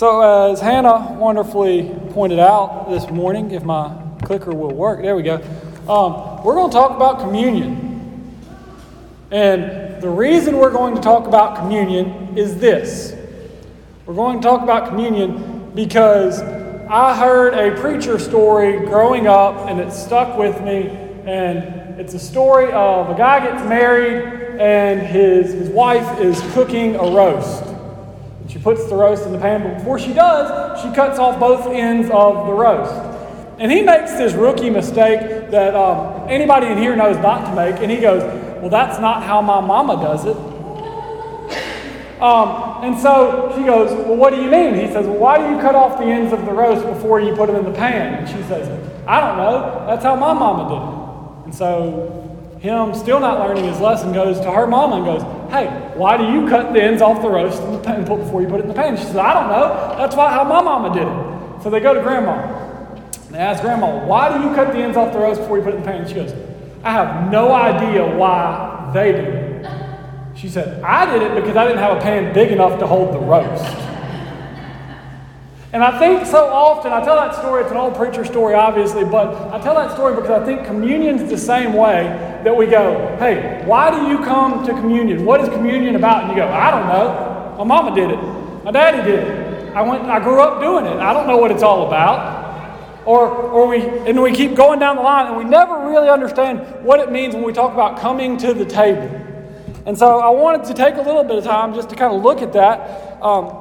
So, as Hannah wonderfully pointed out this morning, if my clicker will work, there we go. Um, we're going to talk about communion. And the reason we're going to talk about communion is this we're going to talk about communion because I heard a preacher story growing up and it stuck with me. And it's a story of a guy gets married and his, his wife is cooking a roast. She puts the roast in the pan, but before she does, she cuts off both ends of the roast. And he makes this rookie mistake that um, anybody in here knows not to make, and he goes, Well, that's not how my mama does it. Um, and so she goes, Well, what do you mean? He says, Well, why do you cut off the ends of the roast before you put them in the pan? And she says, I don't know. That's how my mama did it. And so him still not learning his lesson goes to her mama and goes, Hey, why do you cut the ends off the roast and pan before you put it in the pan? She says, I don't know. That's why, how my mama did it. So they go to grandma. They ask grandma, Why do you cut the ends off the roast before you put it in the pan? And she goes, I have no idea why they do it. She said, I did it because I didn't have a pan big enough to hold the roast. And I think so often, I tell that story, it's an old preacher story, obviously, but I tell that story because I think communion's the same way that we go, hey, why do you come to communion? What is communion about? And you go, I don't know. My mama did it. My daddy did it. I went, I grew up doing it. I don't know what it's all about. Or, or we, and we keep going down the line and we never really understand what it means when we talk about coming to the table. And so I wanted to take a little bit of time just to kind of look at that. Um,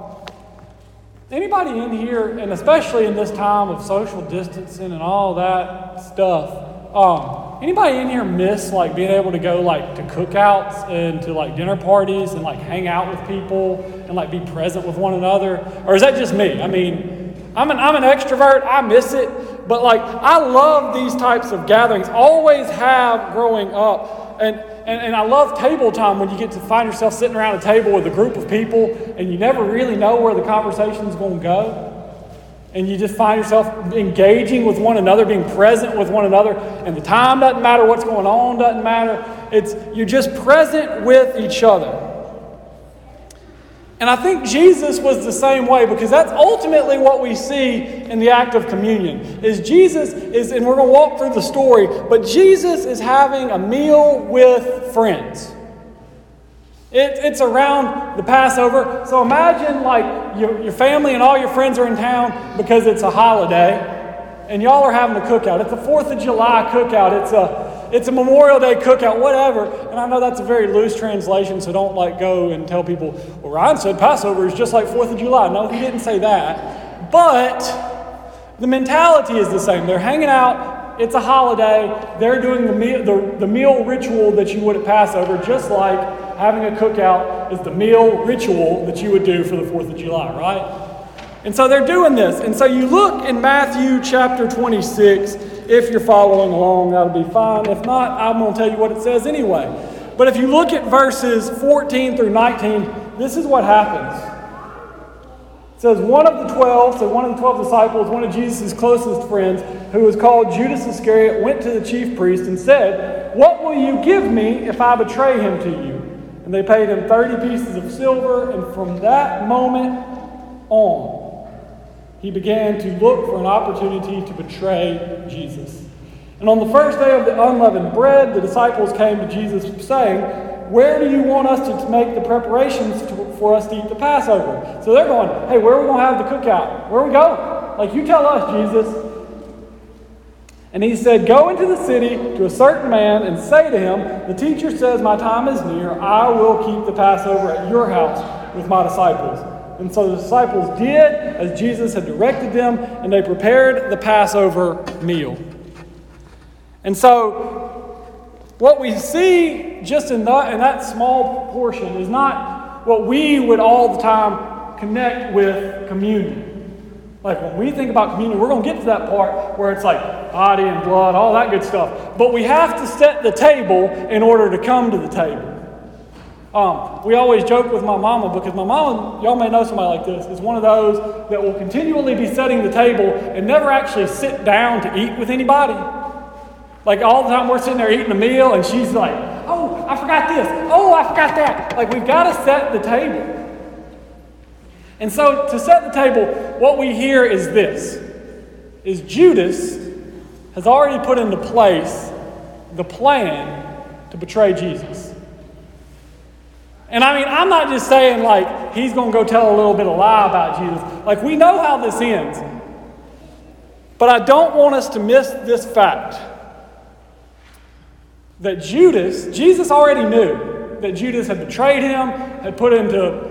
Anybody in here, and especially in this time of social distancing and all that stuff, um, anybody in here miss like being able to go like to cookouts and to like dinner parties and like hang out with people and like be present with one another? Or is that just me? I mean, I'm an, I'm an extrovert, I miss it, but like I love these types of gatherings, always have growing up. And and, and I love table time when you get to find yourself sitting around a table with a group of people and you never really know where the conversation is going to go. And you just find yourself engaging with one another, being present with one another, and the time doesn't matter, what's going on doesn't matter. It's you're just present with each other. And I think Jesus was the same way because that's ultimately what we see in the act of communion. Is Jesus is and we're going to walk through the story, but Jesus is having a meal with friends. It, it's around the Passover. So imagine like your, your family and all your friends are in town because it's a holiday and y'all are having a cookout. It's a 4th of July cookout. It's a it's a Memorial Day cookout, whatever. And I know that's a very loose translation, so don't like go and tell people, well, Ryan said Passover is just like 4th of July. No, he didn't say that. But the mentality is the same. They're hanging out, it's a holiday, they're doing the meal, the, the meal ritual that you would at Passover, just like having a cookout is the meal ritual that you would do for the 4th of July, right? And so they're doing this. And so you look in Matthew chapter 26 if you're following along, that'll be fine. If not, I'm going to tell you what it says anyway. But if you look at verses 14 through 19, this is what happens. It says, One of the twelve, so one of the twelve disciples, one of Jesus' closest friends, who was called Judas Iscariot, went to the chief priest and said, What will you give me if I betray him to you? And they paid him 30 pieces of silver, and from that moment on, he began to look for an opportunity to betray Jesus. And on the first day of the unleavened bread, the disciples came to Jesus saying, Where do you want us to make the preparations to, for us to eat the Passover? So they're going, Hey, where are we going to have the cookout? Where are we going? Like, you tell us, Jesus. And he said, Go into the city to a certain man and say to him, The teacher says, My time is near. I will keep the Passover at your house with my disciples. And so the disciples did as Jesus had directed them, and they prepared the Passover meal. And so, what we see just in that, in that small portion is not what we would all the time connect with communion. Like when we think about communion, we're going to get to that part where it's like body and blood, all that good stuff. But we have to set the table in order to come to the table. Um, we always joke with my mama because my mama, y'all may know somebody like this, is one of those that will continually be setting the table and never actually sit down to eat with anybody. Like all the time we're sitting there eating a meal and she's like, oh, I forgot this. Oh, I forgot that. Like we've got to set the table. And so to set the table, what we hear is this is Judas has already put into place the plan to betray Jesus. And I mean, I'm not just saying like he's going to go tell a little bit of lie about Jesus. Like we know how this ends. But I don't want us to miss this fact that Judas, Jesus already knew that Judas had betrayed him, had put into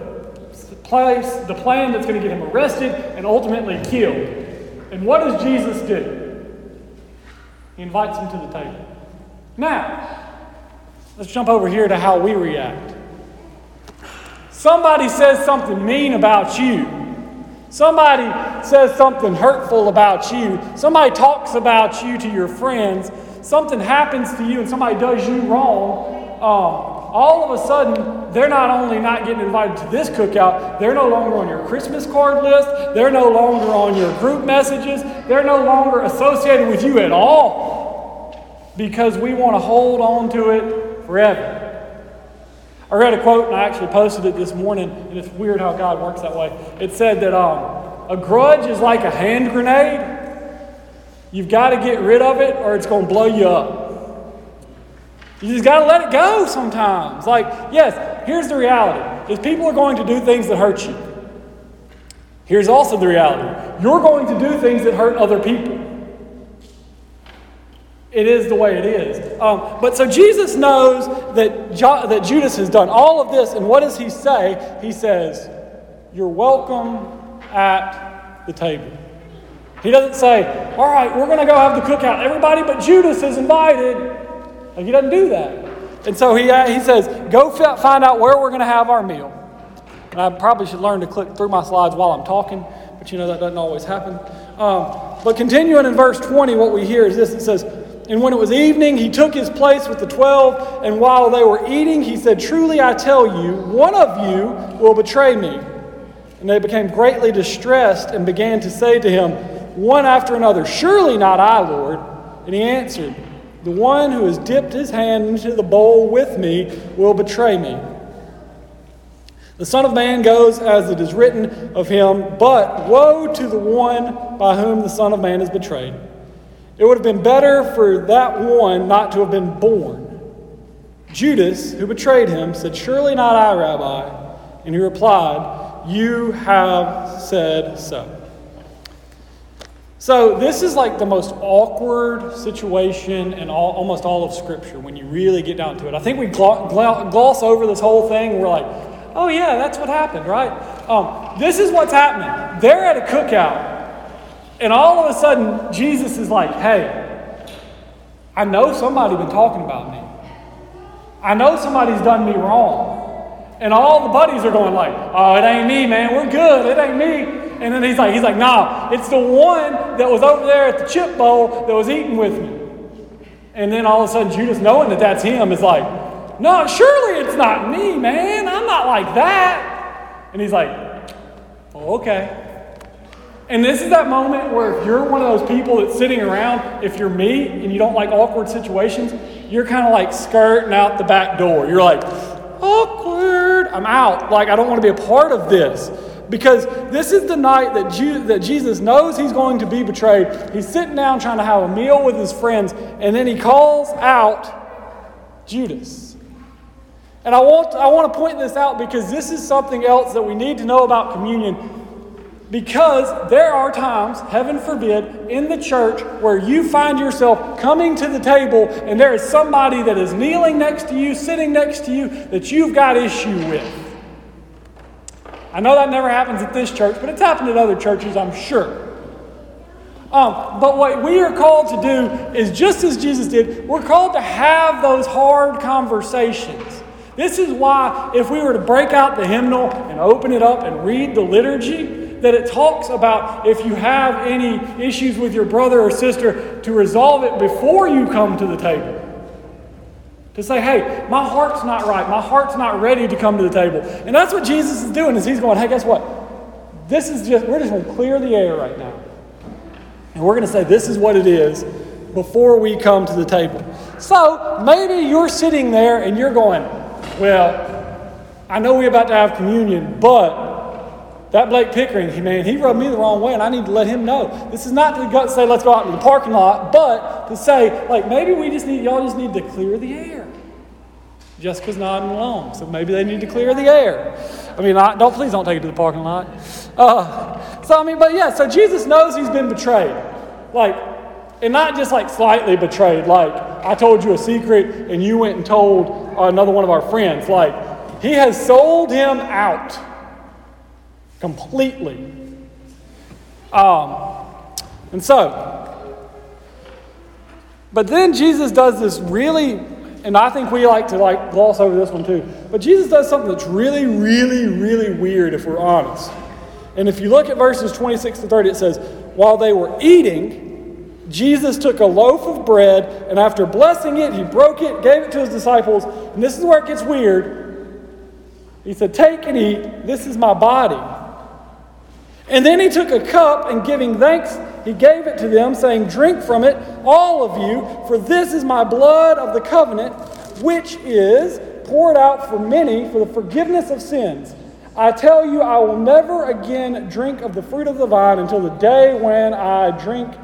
place the plan that's going to get him arrested and ultimately killed. And what does Jesus do? He invites him to the table. Now, let's jump over here to how we react. Somebody says something mean about you. Somebody says something hurtful about you. Somebody talks about you to your friends. Something happens to you and somebody does you wrong. Um, all of a sudden, they're not only not getting invited to this cookout, they're no longer on your Christmas card list, they're no longer on your group messages, they're no longer associated with you at all because we want to hold on to it forever. I read a quote and I actually posted it this morning, and it's weird how God works that way. It said that um, a grudge is like a hand grenade. You've got to get rid of it or it's going to blow you up. You just got to let it go sometimes. Like, yes, here's the reality is people are going to do things that hurt you. Here's also the reality. You're going to do things that hurt other people. It is the way it is. Um, but so Jesus knows that, jo- that Judas has done all of this, and what does he say? He says, You're welcome at the table. He doesn't say, All right, we're going to go have the cookout. Everybody but Judas is invited. Like he doesn't do that. And so he, uh, he says, go find out where we're going to have our meal. And I probably should learn to click through my slides while I'm talking, but you know that doesn't always happen. Um, but continuing in verse 20, what we hear is this it says, And when it was evening, he took his place with the twelve, and while they were eating, he said, Truly I tell you, one of you will betray me. And they became greatly distressed and began to say to him, one after another, Surely not I, Lord. And he answered, the one who has dipped his hand into the bowl with me will betray me. The Son of Man goes as it is written of him, but woe to the one by whom the Son of Man is betrayed. It would have been better for that one not to have been born. Judas, who betrayed him, said, Surely not I, Rabbi. And he replied, You have said so. So, this is like the most awkward situation in all, almost all of Scripture when you really get down to it. I think we gloss over this whole thing we're like, oh, yeah, that's what happened, right? Um, this is what's happening. They're at a cookout, and all of a sudden, Jesus is like, hey, I know somebody been talking about me. I know somebody's done me wrong. And all the buddies are going like, oh, it ain't me, man. We're good. It ain't me. And then he's like, he's like, nah, it's the one that was over there at the chip bowl that was eating with me. And then all of a sudden, Judas, knowing that that's him, is like, no, surely it's not me, man. I'm not like that. And he's like, oh, okay. And this is that moment where if you're one of those people that's sitting around, if you're me and you don't like awkward situations, you're kind of like skirting out the back door. You're like, awkward. I'm out. Like, I don't want to be a part of this. Because this is the night that, that Jesus knows he's going to be betrayed. He's sitting down trying to have a meal with his friends, and then he calls out Judas. And I want, I want to point this out because this is something else that we need to know about communion. Because there are times, heaven forbid, in the church where you find yourself coming to the table and there is somebody that is kneeling next to you, sitting next to you, that you've got issue with. I know that never happens at this church, but it's happened at other churches, I'm sure. Um, but what we are called to do is just as Jesus did, we're called to have those hard conversations. This is why, if we were to break out the hymnal and open it up and read the liturgy, that it talks about if you have any issues with your brother or sister, to resolve it before you come to the table. To say, hey, my heart's not right. My heart's not ready to come to the table. And that's what Jesus is doing, is he's going, hey, guess what? This is just, we're just going to clear the air right now. And we're going to say, this is what it is before we come to the table. So maybe you're sitting there and you're going, well, I know we're about to have communion, but that Blake Pickering, he, man, he rubbed me the wrong way, and I need to let him know. This is not to go, say, let's go out in the parking lot, but to say, like, maybe we just need, y'all just need to clear the air. Jessica's nodding along, so maybe they need to clear the air. I mean, I, don't please don't take it to the parking lot. Uh, so I mean, but yeah, so Jesus knows he's been betrayed, like, and not just like slightly betrayed, like I told you a secret and you went and told another one of our friends. Like he has sold him out completely. Um, and so, but then Jesus does this really, and I think we like to like gloss over this one too. But Jesus does something that's really, really, really weird if we're honest. And if you look at verses 26 to 30, it says, While they were eating, Jesus took a loaf of bread, and after blessing it, he broke it, gave it to his disciples. And this is where it gets weird. He said, Take and eat, this is my body. And then he took a cup, and giving thanks, he gave it to them, saying, Drink from it, all of you, for this is my blood of the covenant, which is poured out for many for the forgiveness of sins. I tell you, I will never again drink of the fruit of the vine until the day when I drink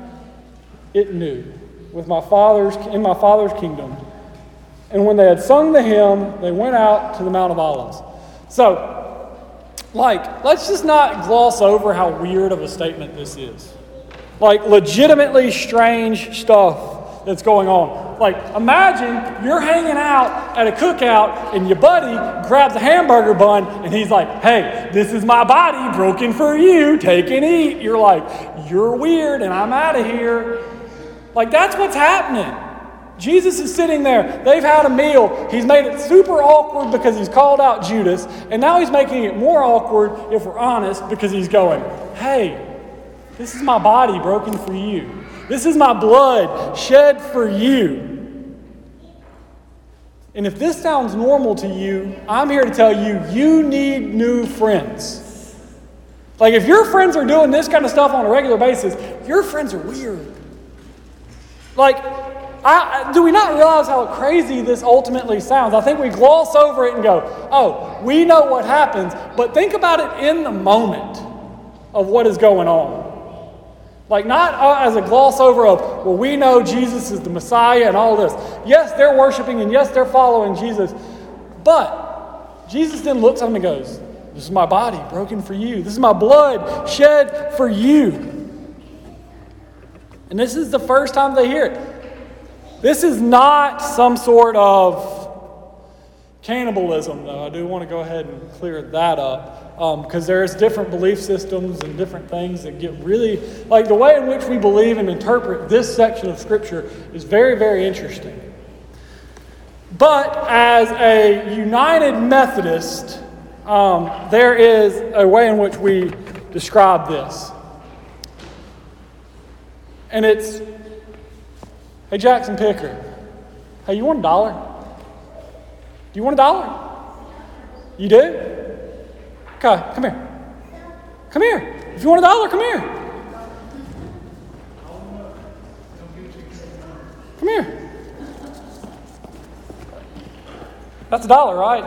it new with my father's in my father's kingdom. And when they had sung the hymn, they went out to the Mount of Olives. So, like, let's just not gloss over how weird of a statement this is. Like, legitimately strange stuff that's going on. Like, imagine you're hanging out at a cookout and your buddy grabs a hamburger bun and he's like, hey, this is my body broken for you. Take and eat. You're like, you're weird and I'm out of here. Like, that's what's happening. Jesus is sitting there. They've had a meal. He's made it super awkward because he's called out Judas. And now he's making it more awkward, if we're honest, because he's going, hey, this is my body broken for you. This is my blood shed for you. And if this sounds normal to you, I'm here to tell you, you need new friends. Like, if your friends are doing this kind of stuff on a regular basis, your friends are weird. Like, I, do we not realize how crazy this ultimately sounds? I think we gloss over it and go, oh, we know what happens, but think about it in the moment of what is going on. Like, not uh, as a gloss over of, well, we know Jesus is the Messiah and all this. Yes, they're worshiping and yes, they're following Jesus. But Jesus then looks at them and goes, This is my body broken for you. This is my blood shed for you. And this is the first time they hear it. This is not some sort of cannibalism, though. I do want to go ahead and clear that up because um, there's different belief systems and different things that get really like the way in which we believe and interpret this section of scripture is very very interesting but as a united methodist um, there is a way in which we describe this and it's hey jackson picker hey you want a dollar do you want a dollar you do Kai, come here. Come here. If you want a dollar, come here. Come here. That's a dollar, right?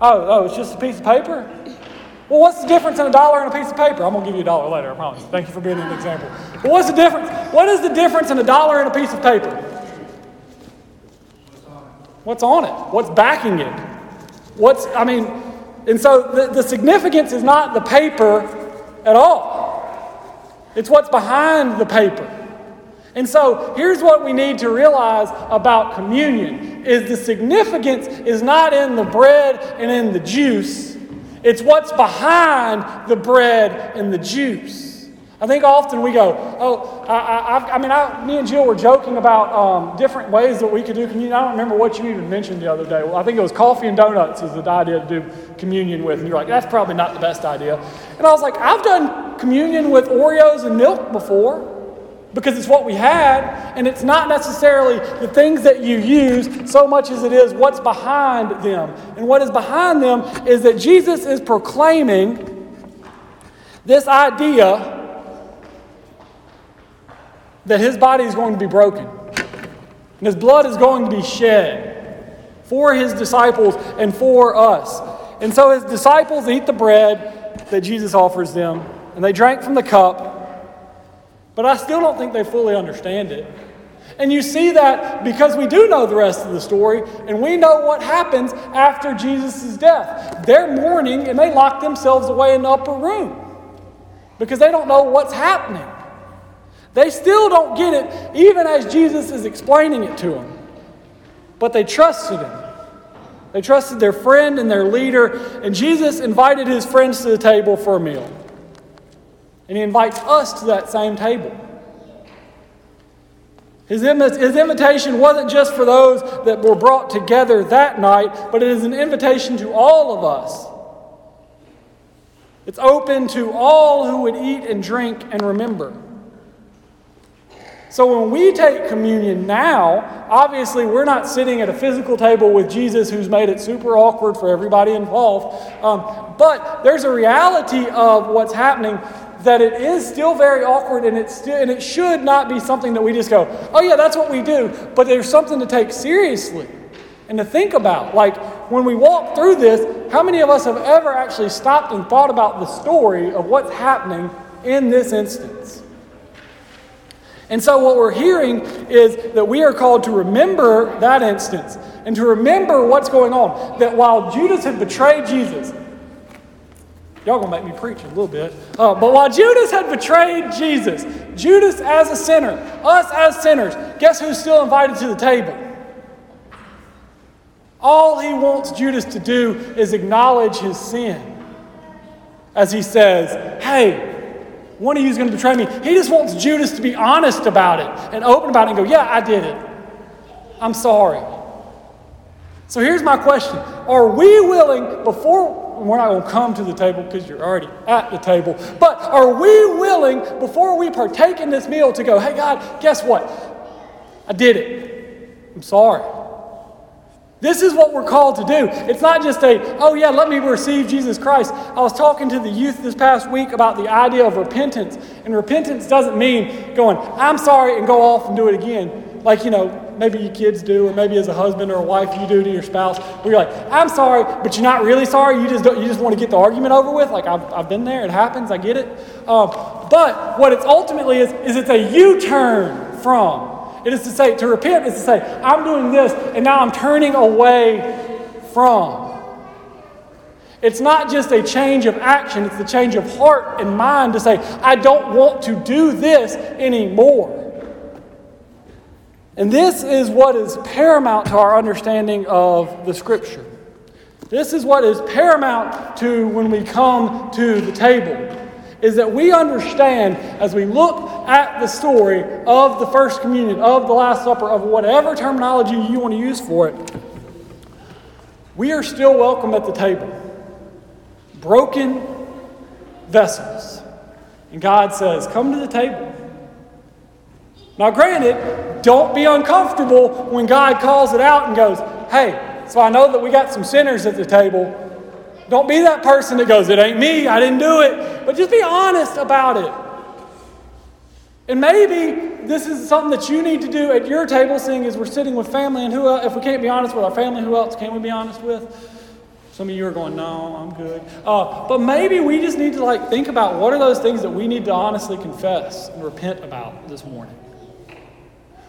Oh, oh, it's just a piece of paper? Well, what's the difference in a dollar and a piece of paper? I'm going to give you a dollar later, I promise. Thank you for being an example. But what's the difference? What is the difference in a dollar and a piece of paper? What's on it? What's backing it? What's, I mean, and so the, the significance is not the paper at all, it's what's behind the paper. And so here's what we need to realize about communion is the significance is not in the bread and in the juice. It's what's behind the bread and the juice. I think often we go, oh, I, I, I mean, I, me and Jill were joking about um, different ways that we could do communion. I don't remember what you even mentioned the other day. Well, I think it was coffee and donuts is the idea to do communion with. And you're like, that's probably not the best idea. And I was like, I've done communion with Oreos and milk before because it's what we had. And it's not necessarily the things that you use so much as it is what's behind them. And what is behind them is that Jesus is proclaiming this idea that his body is going to be broken and his blood is going to be shed for his disciples and for us. And so his disciples eat the bread that Jesus offers them, and they drank from the cup, but I still don't think they fully understand it. And you see that because we do know the rest of the story, and we know what happens after Jesus' death. They're mourning, and they lock themselves away in the upper room because they don't know what's happening. They still don't get it, even as Jesus is explaining it to them. But they trusted him. They trusted their friend and their leader, and Jesus invited his friends to the table for a meal. And he invites us to that same table. His, his invitation wasn't just for those that were brought together that night, but it is an invitation to all of us. It's open to all who would eat and drink and remember. So when we take communion now, obviously we're not sitting at a physical table with Jesus who's made it super awkward for everybody involved. Um, but there's a reality of what's happening that it is still very awkward and it, still, and it should not be something that we just go, oh, yeah, that's what we do. But there's something to take seriously and to think about. Like when we walk through this, how many of us have ever actually stopped and thought about the story of what's happening in this instance? And so, what we're hearing is that we are called to remember that instance and to remember what's going on. That while Judas had betrayed Jesus, Y'all gonna make me preach a little bit. Uh, but while Judas had betrayed Jesus, Judas as a sinner, us as sinners, guess who's still invited to the table? All he wants Judas to do is acknowledge his sin. As he says, Hey, one of you is going to betray me. He just wants Judas to be honest about it and open about it and go, Yeah, I did it. I'm sorry. So here's my question Are we willing, before we're not going to come to the table because you're already at the table. But are we willing, before we partake in this meal, to go, hey, God, guess what? I did it. I'm sorry. This is what we're called to do. It's not just a, oh, yeah, let me receive Jesus Christ. I was talking to the youth this past week about the idea of repentance. And repentance doesn't mean going, I'm sorry, and go off and do it again. Like, you know, maybe you kids do, or maybe as a husband or a wife you do to your spouse, where you're like, I'm sorry, but you're not really sorry. You just you just want to get the argument over with. Like I've, I've been there. It happens. I get it. Um, but what it's ultimately is, is it's a U-turn from. It is to say, to repent is to say, I'm doing this, and now I'm turning away from. It's not just a change of action, it's the change of heart and mind to say, I don't want to do this anymore. And this is what is paramount to our understanding of the Scripture. This is what is paramount to when we come to the table. Is that we understand as we look at the story of the First Communion, of the Last Supper, of whatever terminology you want to use for it, we are still welcome at the table. Broken vessels. And God says, Come to the table. Now, granted, don't be uncomfortable when God calls it out and goes, hey, so I know that we got some sinners at the table. Don't be that person that goes, it ain't me, I didn't do it. But just be honest about it. And maybe this is something that you need to do at your table, seeing as we're sitting with family. And who, else, if we can't be honest with our family, who else can we be honest with? Some of you are going, no, I'm good. Uh, but maybe we just need to like think about what are those things that we need to honestly confess and repent about this morning.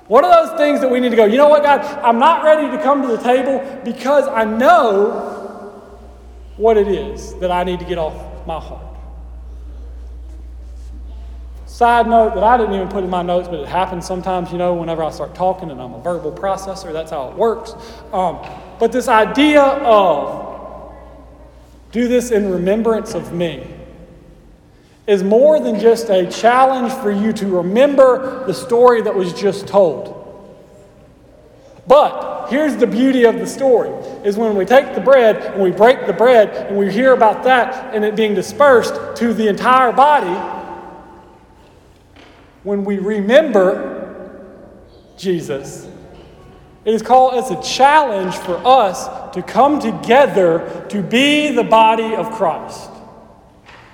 What are those things that we need to go, you know what, God, I'm not ready to come to the table because I know what it is that I need to get off my heart. Side note that I didn't even put in my notes, but it happens sometimes, you know, whenever I start talking and I'm a verbal processor, that's how it works. Um, but this idea of do this in remembrance of me is more than just a challenge for you to remember the story that was just told. But here's the beauty of the story is when we take the bread and we break the bread and we hear about that and it being dispersed to the entire body, when we remember Jesus, it is called as a challenge for us to come together to be the body of Christ.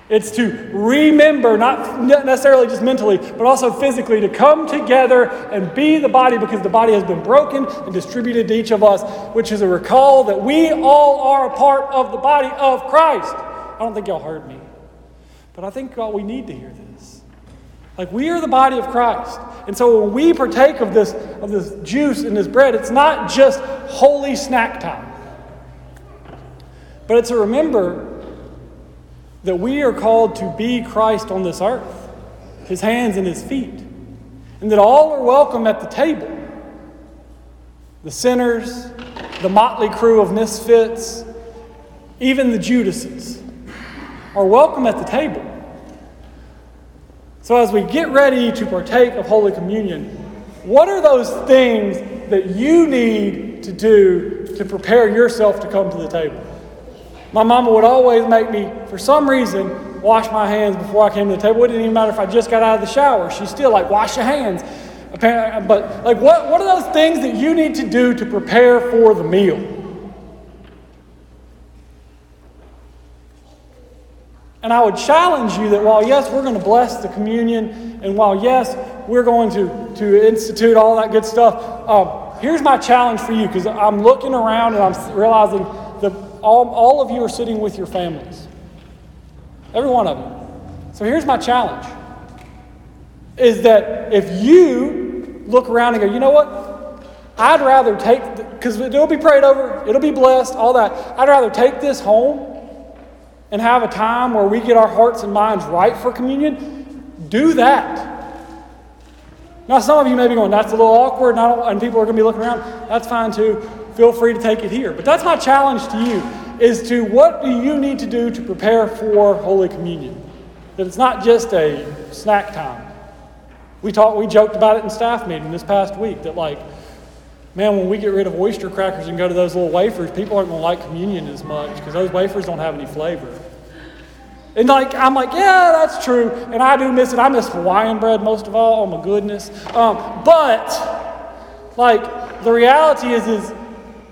It's to remember, not necessarily just mentally, but also physically, to come together and be the body because the body has been broken and distributed to each of us, which is a recall that we all are a part of the body of Christ. I don't think y'all heard me. But I think God, we need to hear this. Like we are the body of Christ. And so when we partake of this, of this juice and this bread, it's not just holy snack time. But it's a remember that we are called to be Christ on this earth, his hands and his feet, and that all are welcome at the table. The sinners, the motley crew of misfits, even the Judases are welcome at the table. So, as we get ready to partake of Holy Communion, what are those things that you need to do to prepare yourself to come to the table? My mama would always make me, for some reason, wash my hands before I came to the table. It didn't even matter if I just got out of the shower. She's still like, wash your hands. But, like, what, what are those things that you need to do to prepare for the meal? And I would challenge you that while, yes, we're going to bless the communion, and while, yes, we're going to, to institute all that good stuff, um, here's my challenge for you because I'm looking around and I'm realizing all, all of you are sitting with your families. Every one of you. So here's my challenge is that if you look around and go, you know what? I'd rather take, because it'll be prayed over, it'll be blessed, all that. I'd rather take this home and have a time where we get our hearts and minds right for communion, do that. Now, some of you may be going, that's a little awkward, and, and people are going to be looking around. That's fine too. Feel free to take it here. But that's my challenge to you is to what do you need to do to prepare for Holy Communion? That it's not just a snack time. We talked, we joked about it in staff meeting this past week that like man, when we get rid of oyster crackers and go to those little wafers, people aren't going to like communion as much because those wafers don't have any flavor. And like I'm like, yeah, that's true, and I do miss it. I miss Hawaiian bread most of all. Oh my goodness! Um, but like the reality is, is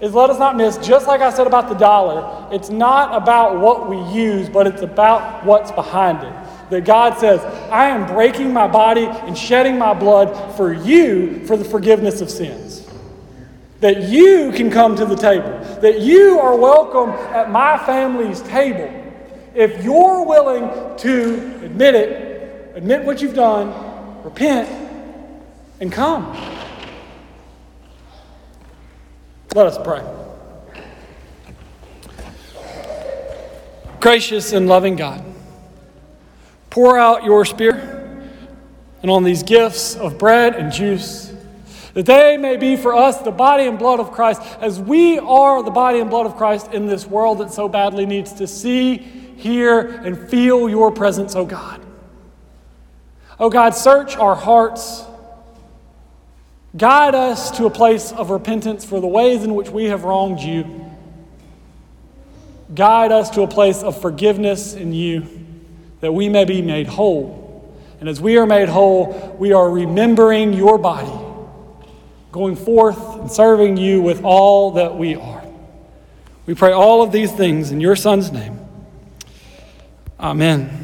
is let us not miss. Just like I said about the dollar, it's not about what we use, but it's about what's behind it. That God says, I am breaking my body and shedding my blood for you for the forgiveness of sins that you can come to the table, that you are welcome at my family's table. If you're willing to admit it, admit what you've done, repent, and come. Let us pray. Gracious and loving God, pour out your Spirit and on these gifts of bread and juice that they may be for us the body and blood of Christ, as we are the body and blood of Christ in this world that so badly needs to see, hear, and feel your presence, oh God. Oh God, search our hearts. Guide us to a place of repentance for the ways in which we have wronged you. Guide us to a place of forgiveness in you that we may be made whole. And as we are made whole, we are remembering your body going forth and serving you with all that we are. We pray all of these things in your Son's name. Amen.